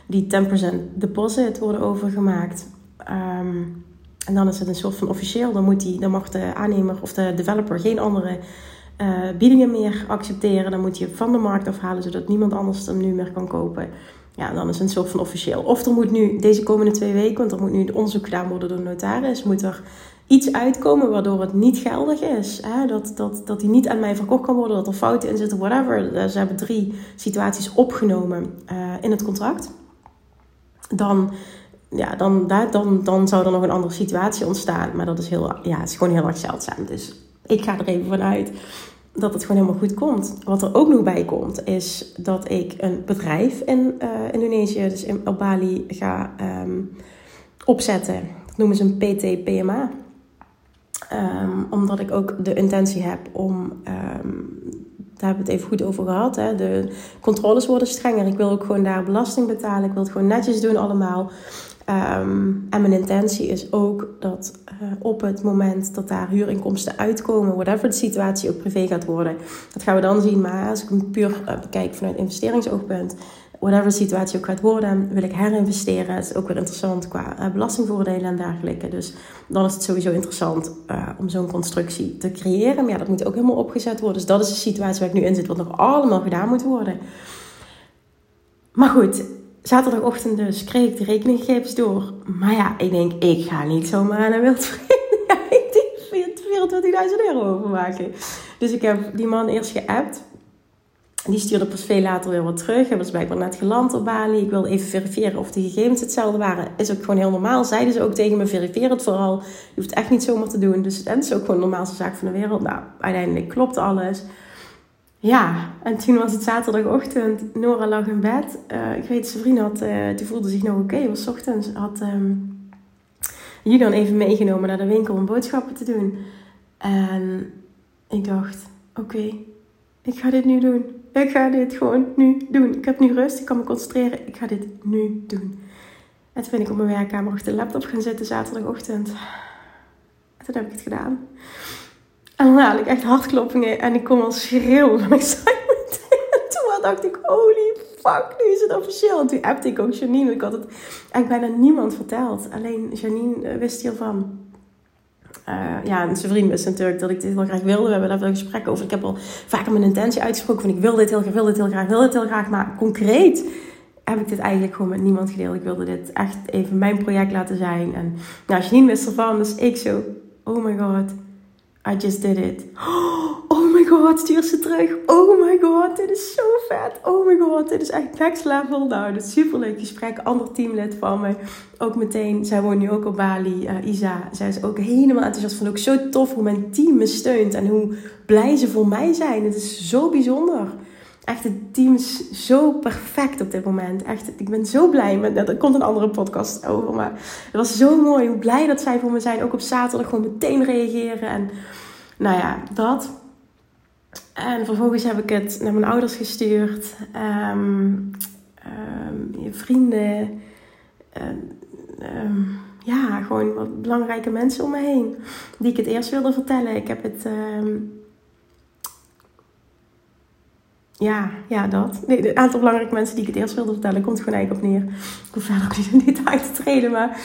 die 10% deposit worden overgemaakt. Um, en dan is het een soort van officieel. Dan, moet die, dan mag de aannemer of de developer geen andere uh, biedingen meer accepteren. Dan moet je van de markt afhalen, zodat niemand anders hem nu meer kan kopen. Ja, dan is het een soort van officieel. Of er moet nu deze komende twee weken, want er moet nu onderzoek gedaan worden door de notaris, moet er iets uitkomen waardoor het niet geldig is. Hè? Dat, dat, dat die niet aan mij verkocht kan worden, dat er fouten in zitten, whatever. Eh, ze hebben drie situaties opgenomen uh, in het contract. Dan ja, dan, dan, dan zou er nog een andere situatie ontstaan. Maar dat is, heel, ja, het is gewoon heel erg zeldzaam. Dus ik ga er even vanuit dat het gewoon helemaal goed komt. Wat er ook nog bij komt, is dat ik een bedrijf in uh, Indonesië, dus in, Bali, ga um, opzetten. Dat noemen ze een PT-PMA. Um, omdat ik ook de intentie heb om, um, daar hebben we het even goed over gehad, hè, de controles worden strenger. Ik wil ook gewoon daar belasting betalen. Ik wil het gewoon netjes doen allemaal. Um, en mijn intentie is ook dat uh, op het moment dat daar huurinkomsten uitkomen, whatever de situatie ook privé gaat worden, dat gaan we dan zien. Maar als ik hem puur uh, bekijk vanuit investeringsoogpunt, whatever de situatie ook gaat worden, wil ik herinvesteren. Het is ook weer interessant qua uh, belastingvoordelen en dergelijke. Dus dan is het sowieso interessant om zo'n constructie te creëren. Maar ja, dat moet ook helemaal opgezet worden. Dus dat is de situatie waar ik nu in zit, wat nog allemaal gedaan moet worden. Maar goed, zaterdagochtend dus kreeg ik de rekeninggegevens door. Maar ja, ik denk, ik ga niet zomaar aan een wildvreemde 24.000 euro overmaken. Dus ik heb die man eerst geappt. Die stuurde pas veel later weer wat terug. Hij was blijkbaar net geland op Bali. Ik wilde even verifiëren of de gegevens hetzelfde waren. Is ook gewoon heel normaal. Zeiden ze ook tegen me, verifieer het vooral. Je hoeft echt niet zomaar te doen. Dus het is ook gewoon de normaalste zaak van de wereld. Nou, uiteindelijk klopt alles. Ja, en toen was het zaterdagochtend. Nora lag in bed. Uh, ik weet, zijn vriend had, uh, die voelde zich nog oké. Was ochtends. Had um, Julian even meegenomen naar de winkel om boodschappen te doen. En ik dacht, oké, ik ga dit nu doen. Ik ga dit gewoon nu doen. Ik heb nu rust, ik kan me concentreren. Ik ga dit nu doen. En toen ben ik op mijn werkkamer op de laptop gaan zitten zaterdagochtend. En toen heb ik het gedaan. En dan ik echt hartkloppingen en ik kon al schreeuwen. En toen dacht ik, holy fuck, nu is het officieel. En toen appte ik ook Janine. Ik had het eigenlijk bijna niemand verteld. Alleen Janine eh, wist hiervan. Uh, ja, en zijn vriend wist natuurlijk dat ik dit heel graag wilde. We hebben daar veel gesprekken over. Ik heb al vaker mijn intentie uitgesproken van ik wil dit heel graag, wil dit heel graag, wil dit heel graag. Maar concreet heb ik dit eigenlijk gewoon met niemand gedeeld. Ik wilde dit echt even mijn project laten zijn. En nou, Janine wist ervan, dus ik zo, oh my god I just did it. Oh my god, stuur ze terug. Oh my god, dit is zo vet. Oh my god, dit is echt next level. Nou, dat is super leuk gesprek. Ander teamlid van me. Ook meteen, zij woont nu ook op Bali. Uh, Isa, zij is ook helemaal enthousiast. Vond ook zo tof hoe mijn team me steunt. En hoe blij ze voor mij zijn. Het is zo bijzonder. Echt, het team is zo perfect op dit moment. Echt, ik ben zo blij. Met, er komt een andere podcast over. Maar het was zo mooi hoe blij dat zij voor me zijn. Ook op zaterdag gewoon meteen reageren. En nou ja, dat. En vervolgens heb ik het naar mijn ouders gestuurd. Um, vrienden. Um, ja, gewoon wat belangrijke mensen om me heen. Die ik het eerst wilde vertellen. Ik heb het ja, ja, dat. Nee, een aantal belangrijke mensen die ik het eerst wilde vertellen, komt gewoon eigenlijk op neer. Ik hoef verder ook niet in detail te treden, maar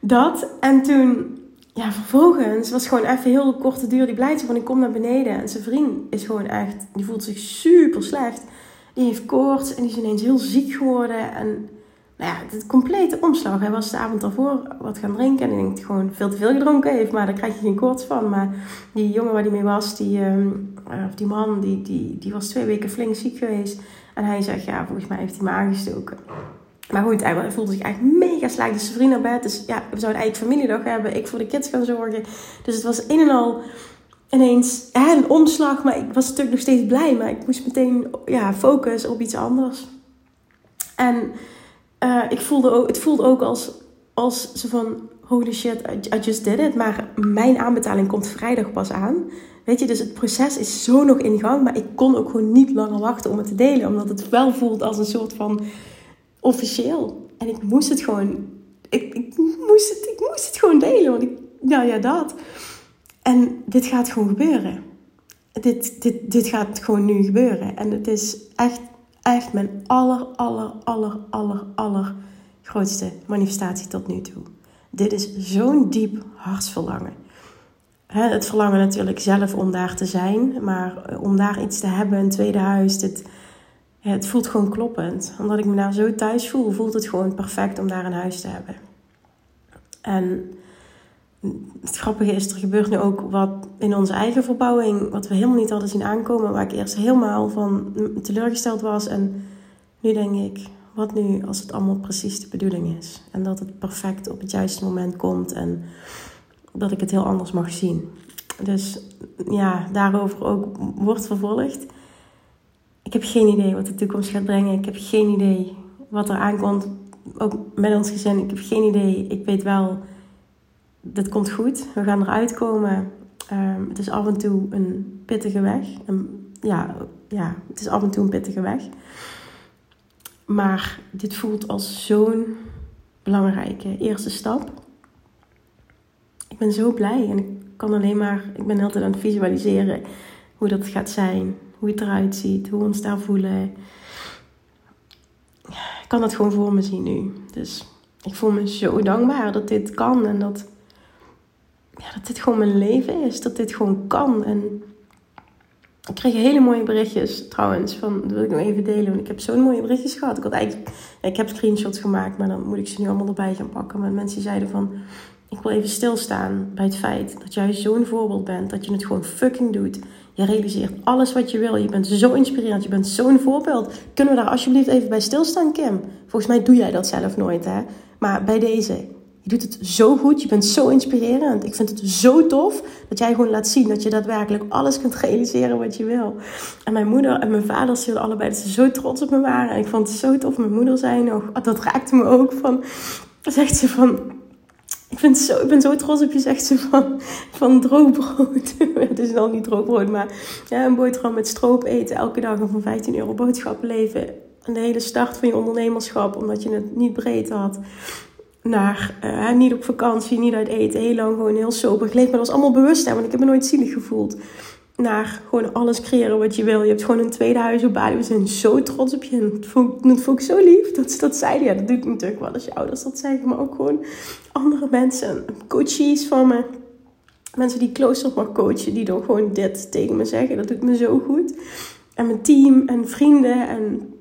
dat. En toen, ja, vervolgens was gewoon even heel korte duur die blijdschap van ik kom naar beneden. En zijn vriend is gewoon echt, die voelt zich super slecht. Die heeft koorts en die is ineens heel ziek geworden. En nou ja, het complete omslag. Hij was de avond daarvoor wat gaan drinken. En ik denk gewoon veel te veel gedronken heeft. Maar daar krijg je geen koorts van. Maar die jongen waar hij mee was, die, um, of die man, die, die, die was twee weken flink ziek geweest. En hij zegt, ja, volgens mij heeft hij me aangestoken. Maar goed, hij voelde zich echt mega slecht. Dus zijn vriend naar bed. Dus ja, we zouden eigenlijk familiedag hebben. Ik voor de kids gaan zorgen. Dus het was een en al ineens een omslag. Maar ik was natuurlijk nog steeds blij. Maar ik moest meteen ja, focussen op iets anders. En uh, ik voelde ook, het voelde ook als, als ze van holy shit, I, just did it. Maar mijn aanbetaling komt vrijdag pas aan. Weet je, dus het proces is zo nog in gang. Maar ik kon ook gewoon niet langer wachten om het te delen. Omdat het wel voelt als een soort van officieel. En ik moest het gewoon, ik, ik, moest, het, ik moest het gewoon delen. Want nou ja, dat. En dit gaat gewoon gebeuren. Dit, dit, dit gaat gewoon nu gebeuren. En het is echt echt mijn aller, aller, aller, aller, aller grootste manifestatie tot nu toe. Dit is zo'n diep hartsverlangen. Het verlangen natuurlijk zelf om daar te zijn, maar eh, om daar iets te hebben, een tweede huis, het, het voelt gewoon kloppend. Omdat ik me daar zo thuis voel, voelt het gewoon perfect om daar een huis te hebben. En het grappige is, er gebeurt nu ook wat in onze eigen verbouwing, wat we helemaal niet hadden zien aankomen, waar ik eerst helemaal van teleurgesteld was. En nu denk ik, wat nu als het allemaal precies de bedoeling is? En dat het perfect op het juiste moment komt en dat ik het heel anders mag zien. Dus ja, daarover ook wordt vervolgd. Ik heb geen idee wat de toekomst gaat brengen. Ik heb geen idee wat er aankomt. Ook met ons gezin. Ik heb geen idee. Ik weet wel dit komt goed. We gaan eruit komen. Um, het is af en toe een pittige weg. ja, ja, het is af en toe een pittige weg. Maar dit voelt als zo'n belangrijke eerste stap. Ik ben zo blij en ik kan alleen maar, ik ben altijd aan het visualiseren hoe dat gaat zijn, hoe het eruit ziet, hoe we ons daar voelen. Ik kan dat gewoon voor me zien nu. Dus ik voel me zo dankbaar dat dit kan en dat ja, dat dit gewoon mijn leven is. Dat dit gewoon kan. En ik kreeg hele mooie berichtjes trouwens. Van, dat wil ik nog even delen. Want ik heb zo'n mooie berichtjes gehad. Ik had eigenlijk, ik heb screenshots gemaakt. Maar dan moet ik ze nu allemaal erbij gaan pakken. Maar mensen zeiden van, ik wil even stilstaan bij het feit dat jij zo'n voorbeeld bent. Dat je het gewoon fucking doet. Je realiseert alles wat je wil. Je bent zo inspirerend. Je bent zo'n voorbeeld. Kunnen we daar alsjeblieft even bij stilstaan, Kim? Volgens mij doe jij dat zelf nooit, hè? Maar bij deze, je doet het zo goed, je bent zo inspirerend. Ik vind het zo tof dat jij gewoon laat zien dat je daadwerkelijk alles kunt realiseren wat je wil. En mijn moeder en mijn vader zeiden allebei dat ze zo trots op me waren. En ik vond het zo tof. Mijn moeder zei nog, dat raakte me ook van, zegt ze van, vind zo, ik ben zo trots op je, zegt ze, van, van droogbrood. het is al niet droogbrood, maar ja, een boterham met stroop eten elke dag en van 15 euro boodschappen leven. En de hele start van je ondernemerschap, omdat je het niet breed had naar, uh, niet op vakantie, niet uit eten, heel lang gewoon heel sober geleefd. Maar dat was allemaal bewust, want ik heb me nooit zielig gevoeld. Naar gewoon alles creëren wat je wil. Je hebt gewoon een tweede huis op Bali. We zijn zo trots op je. En dat vond, dat vond ik zo lief dat ze dat zeiden. Ja, dat doe ik natuurlijk wel als je ouders dat zeggen. Maar ook gewoon andere mensen. Coaches van me. Mensen die closer mag coachen. Die dan gewoon dit tegen me zeggen. Dat doet me zo goed. En mijn team en vrienden en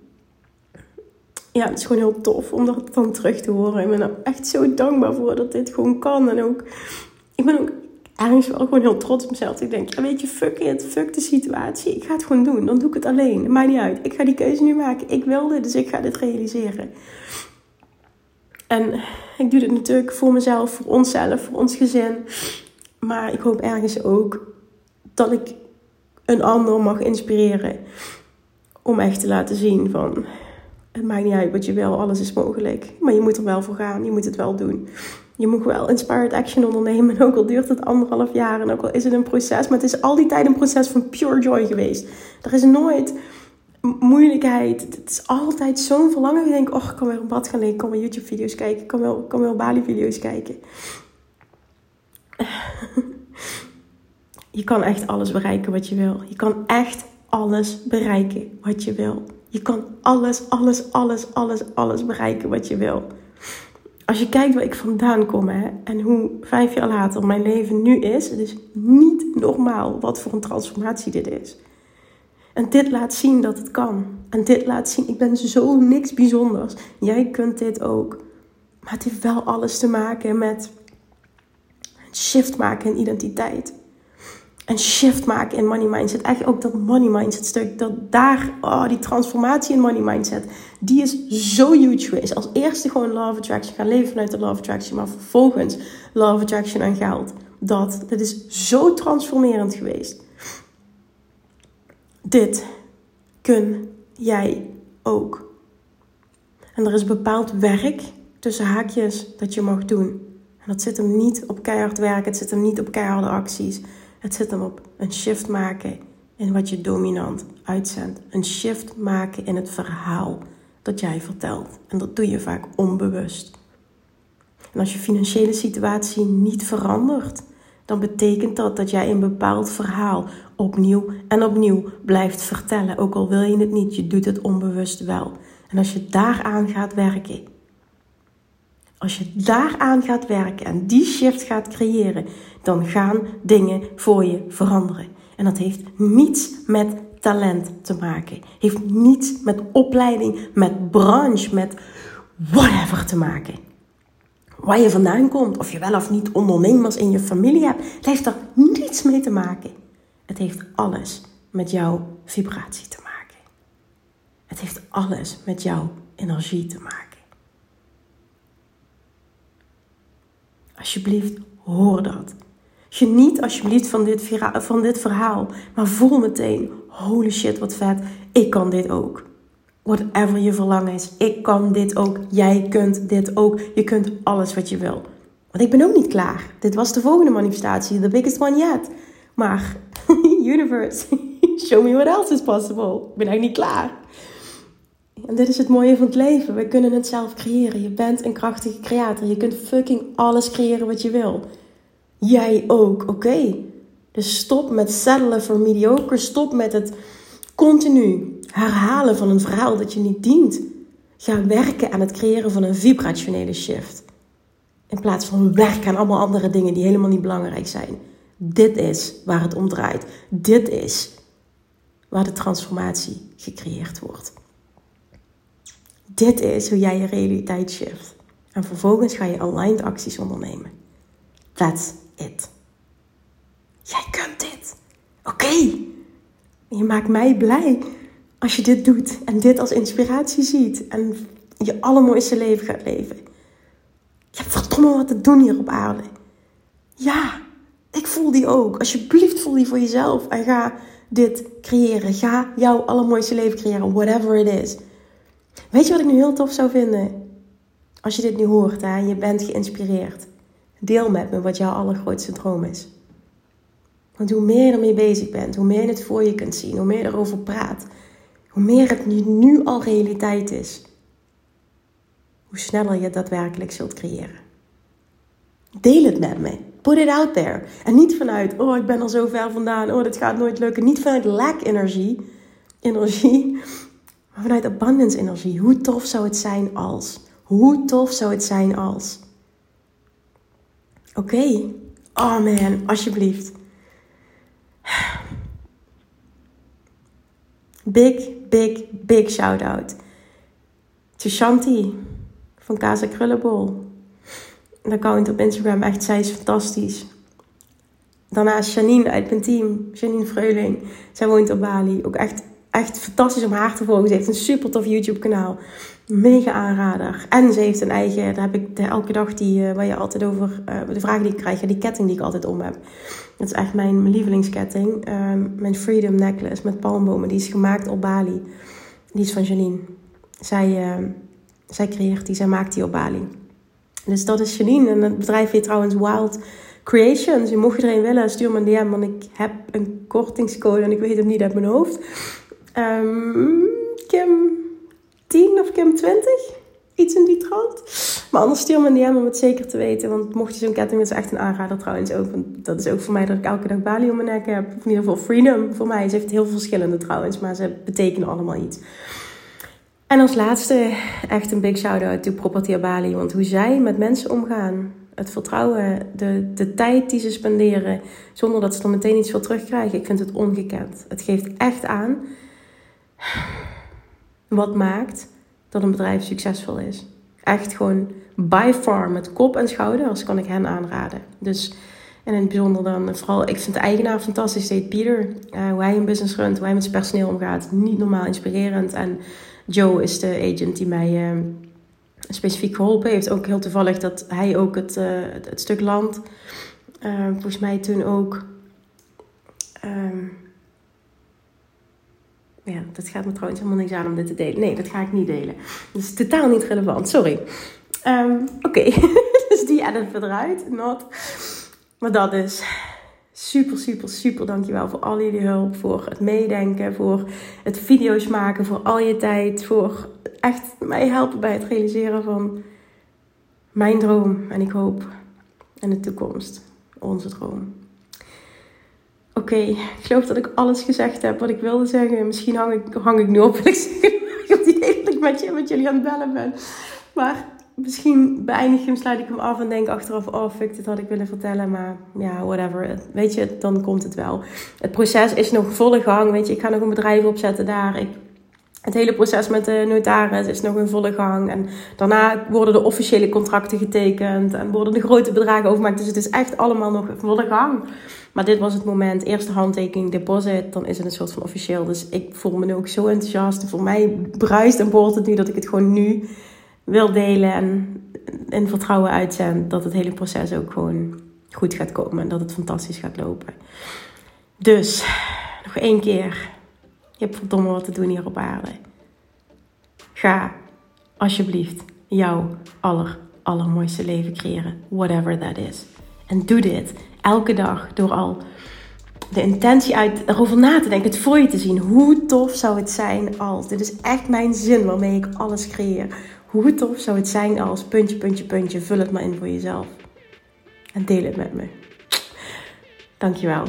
ja, het is gewoon heel tof om dat dan terug te horen. Ik ben er echt zo dankbaar voor dat dit gewoon kan. En ook, ik ben ook ergens wel gewoon heel trots op mezelf. Ik denk, ja, weet je, fuck it, fuck de situatie. Ik ga het gewoon doen. Dan doe ik het alleen. Het maakt niet uit. Ik ga die keuze nu maken. Ik wil dit, dus ik ga dit realiseren. En ik doe dit natuurlijk voor mezelf, voor onszelf, voor ons gezin. Maar ik hoop ergens ook dat ik een ander mag inspireren Om echt te laten zien van, het maakt niet uit wat je wil, alles is mogelijk. Maar je moet er wel voor gaan, je moet het wel doen. Je moet wel inspired action ondernemen. En ook al duurt het anderhalf jaar en ook al is het een proces. Maar het is al die tijd een proces van pure joy geweest. Er is nooit moeilijkheid. Het is altijd zo'n verlangen. Je denkt, oh, ik kan weer een bad gaan liggen. Ik kan weer YouTube-video's kijken. Ik kan wel, kan wel Bali-video's kijken. je kan echt alles bereiken wat je wil. Je kan echt alles bereiken wat je wil. Je kan alles, alles, alles, alles, alles bereiken wat je wil. Als je kijkt waar ik vandaan kom hè, en hoe vijf jaar later mijn leven nu is, het is niet normaal wat voor een transformatie dit is. En dit laat zien dat het kan. En dit laat zien, ik ben zo niks bijzonders. Jij kunt dit ook. Maar het heeft wel alles te maken met shift maken in identiteit. Een shift maken in money mindset. Echt ook dat money mindset stuk. Dat daar, oh, die transformatie in money mindset. Die is zo huge geweest. Als eerste gewoon of attraction. Gaan leven vanuit de of attraction. Maar vervolgens of attraction en geld. Dat, dat is zo transformerend geweest. Dit kun jij ook. En er is bepaald werk tussen haakjes dat je mag doen. En dat zit hem niet op keihard werken, het zit hem niet op keiharde acties. Het zit hem op een shift maken in wat je dominant uitzendt. Een shift maken in het verhaal dat jij vertelt. En dat doe je vaak onbewust. En als je financiële situatie niet verandert, dan betekent dat dat jij een bepaald verhaal opnieuw en opnieuw blijft vertellen. Ook al wil je het niet, je doet het onbewust wel. En als je daaraan gaat werken, als je daaraan gaat werken en die shift gaat creëren, dan gaan dingen voor je veranderen. En dat heeft niets met talent te maken. Heeft niets met opleiding, met branche, met whatever te maken waar je vandaan komt, of je wel of niet ondernemers in je familie hebt, heeft er niets mee te maken. Het heeft alles met jouw vibratie te maken. Het heeft alles met jouw energie te maken. Alsjeblieft, hoor dat. Geniet alsjeblieft van dit, van dit verhaal, maar voel meteen: holy shit, wat vet, ik kan dit ook whatever je verlangen is. Ik kan dit ook. Jij kunt dit ook. Je kunt alles wat je wil. Want ik ben ook niet klaar. Dit was de volgende manifestatie. The biggest one yet. Maar, universe, show me what else is possible. Ik ben eigenlijk niet klaar. En dit is het mooie van het leven. We kunnen het zelf creëren. Je bent een krachtige creator. Je kunt fucking alles creëren wat je wil. Jij ook, oké? Dus stop met settelen voor mediocre. Stop met het continu herhalen van een verhaal dat je niet dient. Ga werken aan het creëren van een vibrationele shift. In plaats van werken aan allemaal andere dingen die helemaal niet belangrijk zijn. Dit is waar het om draait. Dit is waar de transformatie gecreëerd wordt. Dit is hoe jij je realiteit shift. En vervolgens ga je aligned acties ondernemen. That's it. Jij kunt dit. Oké. Je maakt mij blij als je dit doet en dit als inspiratie ziet en je allermooiste leven gaat leven. Je hebt verdomme wat te doen hier op aarde. Ja, ik voel die ook. Alsjeblieft voel die voor jezelf en ga dit creëren. Ga jouw allermooiste leven creëren, whatever it is. Weet je wat ik nu heel tof zou vinden? Als je dit nu hoort en je bent geïnspireerd. Deel met me wat jouw allergrootste droom is. Want hoe meer je ermee bezig bent, hoe meer je het voor je kunt zien, hoe meer je erover praat, hoe meer het nu al realiteit is, hoe sneller je daadwerkelijk zult creëren. Deel het met me. Put it out there. En niet vanuit, oh, ik ben er zo ver vandaan, oh, dit gaat nooit lukken. Niet vanuit lack energie, energie, vanuit abundance energie. Hoe tof zou het zijn als? Hoe tof zou het zijn als? Oké. Oh man, alsjeblieft. Big, big, big shout out to van Casa Krullenbol. Een account op Instagram, echt, zij is fantastisch. Daarnaast Janine uit mijn team, Janine Vreuling. Zij woont op Bali. Ook echt, echt fantastisch om haar te volgen. Ze heeft een super tof YouTube kanaal. Mega aanrader. En ze heeft een eigen, daar heb ik elke dag die, uh, waar je altijd over, uh, de vragen die ik krijg, die ketting die ik altijd om heb. Dat is echt mijn lievelingsketting. Um, mijn Freedom Necklace met palmbomen. Die is gemaakt op Bali. Die is van Janine. Zij, uh, zij creëert die, zij maakt die op Bali. Dus dat is Janine. En het bedrijf heet trouwens Wild Creations. Je mocht er een willen, stuur me een DM. Want ik heb een kortingscode en ik weet hem niet uit mijn hoofd. Um, Kim 10 of Kim 20? Iets in die trant. Maar anders stuur me een om het zeker te weten. Want mocht je zo'n ketting, is echt een aanrader trouwens ook. Want dat is ook voor mij dat ik elke dag Bali om mijn nek heb. In ieder geval freedom voor mij. Ze heeft heel veel verschillende trouwens. Maar ze betekenen allemaal iets. En als laatste echt een big shout-out to Property Bali. Want hoe zij met mensen omgaan. Het vertrouwen, de, de tijd die ze spenderen. Zonder dat ze er meteen iets voor terugkrijgen. Ik vind het ongekend. Het geeft echt aan wat maakt dat een bedrijf succesvol is. Echt gewoon by far met kop en schouders kan ik hen aanraden. Dus en in het bijzonder dan vooral, ik vind de eigenaar fantastisch, heet Pieter. Uh, hoe hij een business runt, hoe hij met zijn personeel omgaat, niet normaal inspirerend. En Joe is de agent die mij uh, specifiek geholpen heeft. Ook heel toevallig dat hij ook het, uh, het, stuk land, volgens mij toen ook... Um, ja, dat gaat me trouwens helemaal niks aan om dit te delen. Nee, dat ga ik niet delen. Dat is totaal niet relevant, sorry. Um, Oké, dus die edit eruit. Not. Maar dat is super, super, super dankjewel voor al jullie hulp. Voor het meedenken, voor het video's maken, voor al je tijd. Voor echt mij helpen bij het realiseren van mijn droom. En ik hoop in de toekomst onze droom. Oké, ik geloof dat ik alles gezegd heb wat ik wilde zeggen. Misschien hang ik, hang ik nu op ik zeg dat ik met, met jullie aan het bellen ben. Maar misschien beëindig ik hem, sluit ik hem af en denk achteraf... oh, fuck, dit had ik willen vertellen, maar ja, whatever. Weet je, dan komt het wel. Het proces is nog volle gang, weet je. Ik ga nog een bedrijf opzetten daar. Ik, het hele proces met de notaris is nog in volle gang. En daarna worden de officiële contracten getekend... en worden de grote bedragen overgemaakt. Dus het is echt allemaal nog in volle gang. Maar dit was het moment, eerste handtekening, deposit, dan is het een soort van officieel. Dus ik voel me nu ook zo enthousiast. Voor mij bruist en boort het nu dat ik het gewoon nu wil delen en in vertrouwen uitzend dat het hele proces ook gewoon goed gaat komen en dat het fantastisch gaat lopen. Dus, nog één keer. Je hebt verdomme wat te doen hier op aarde. Ga alsjeblieft jouw aller, allermooiste leven creëren. Whatever that is. En doe dit elke dag door al de intentie uit erover na te denken, het voor je te zien. Hoe tof zou het zijn als, dit is echt mijn zin waarmee ik alles creëer. Hoe tof zou het zijn als, puntje, puntje, puntje, vul het maar in voor jezelf. En deel het met me. Dankjewel.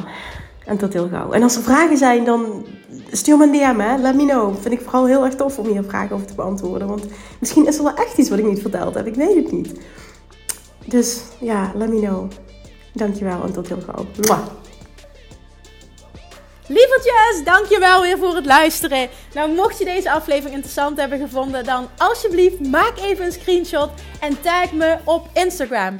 En tot heel gauw. En als er vragen zijn, dan stuur me een DM, hè. Let me know. Vind ik vooral heel erg tof om hier vragen over te beantwoorden. Want misschien is er wel echt iets wat ik niet verteld heb. Ik weet het niet. Dus ja, let me know. Dankjewel en tot heel gauw. Mwah. Lievertjes, dankjewel weer voor het luisteren. Nou, mocht je deze aflevering interessant hebben gevonden, dan alsjeblieft maak even een screenshot en tag me op Instagram.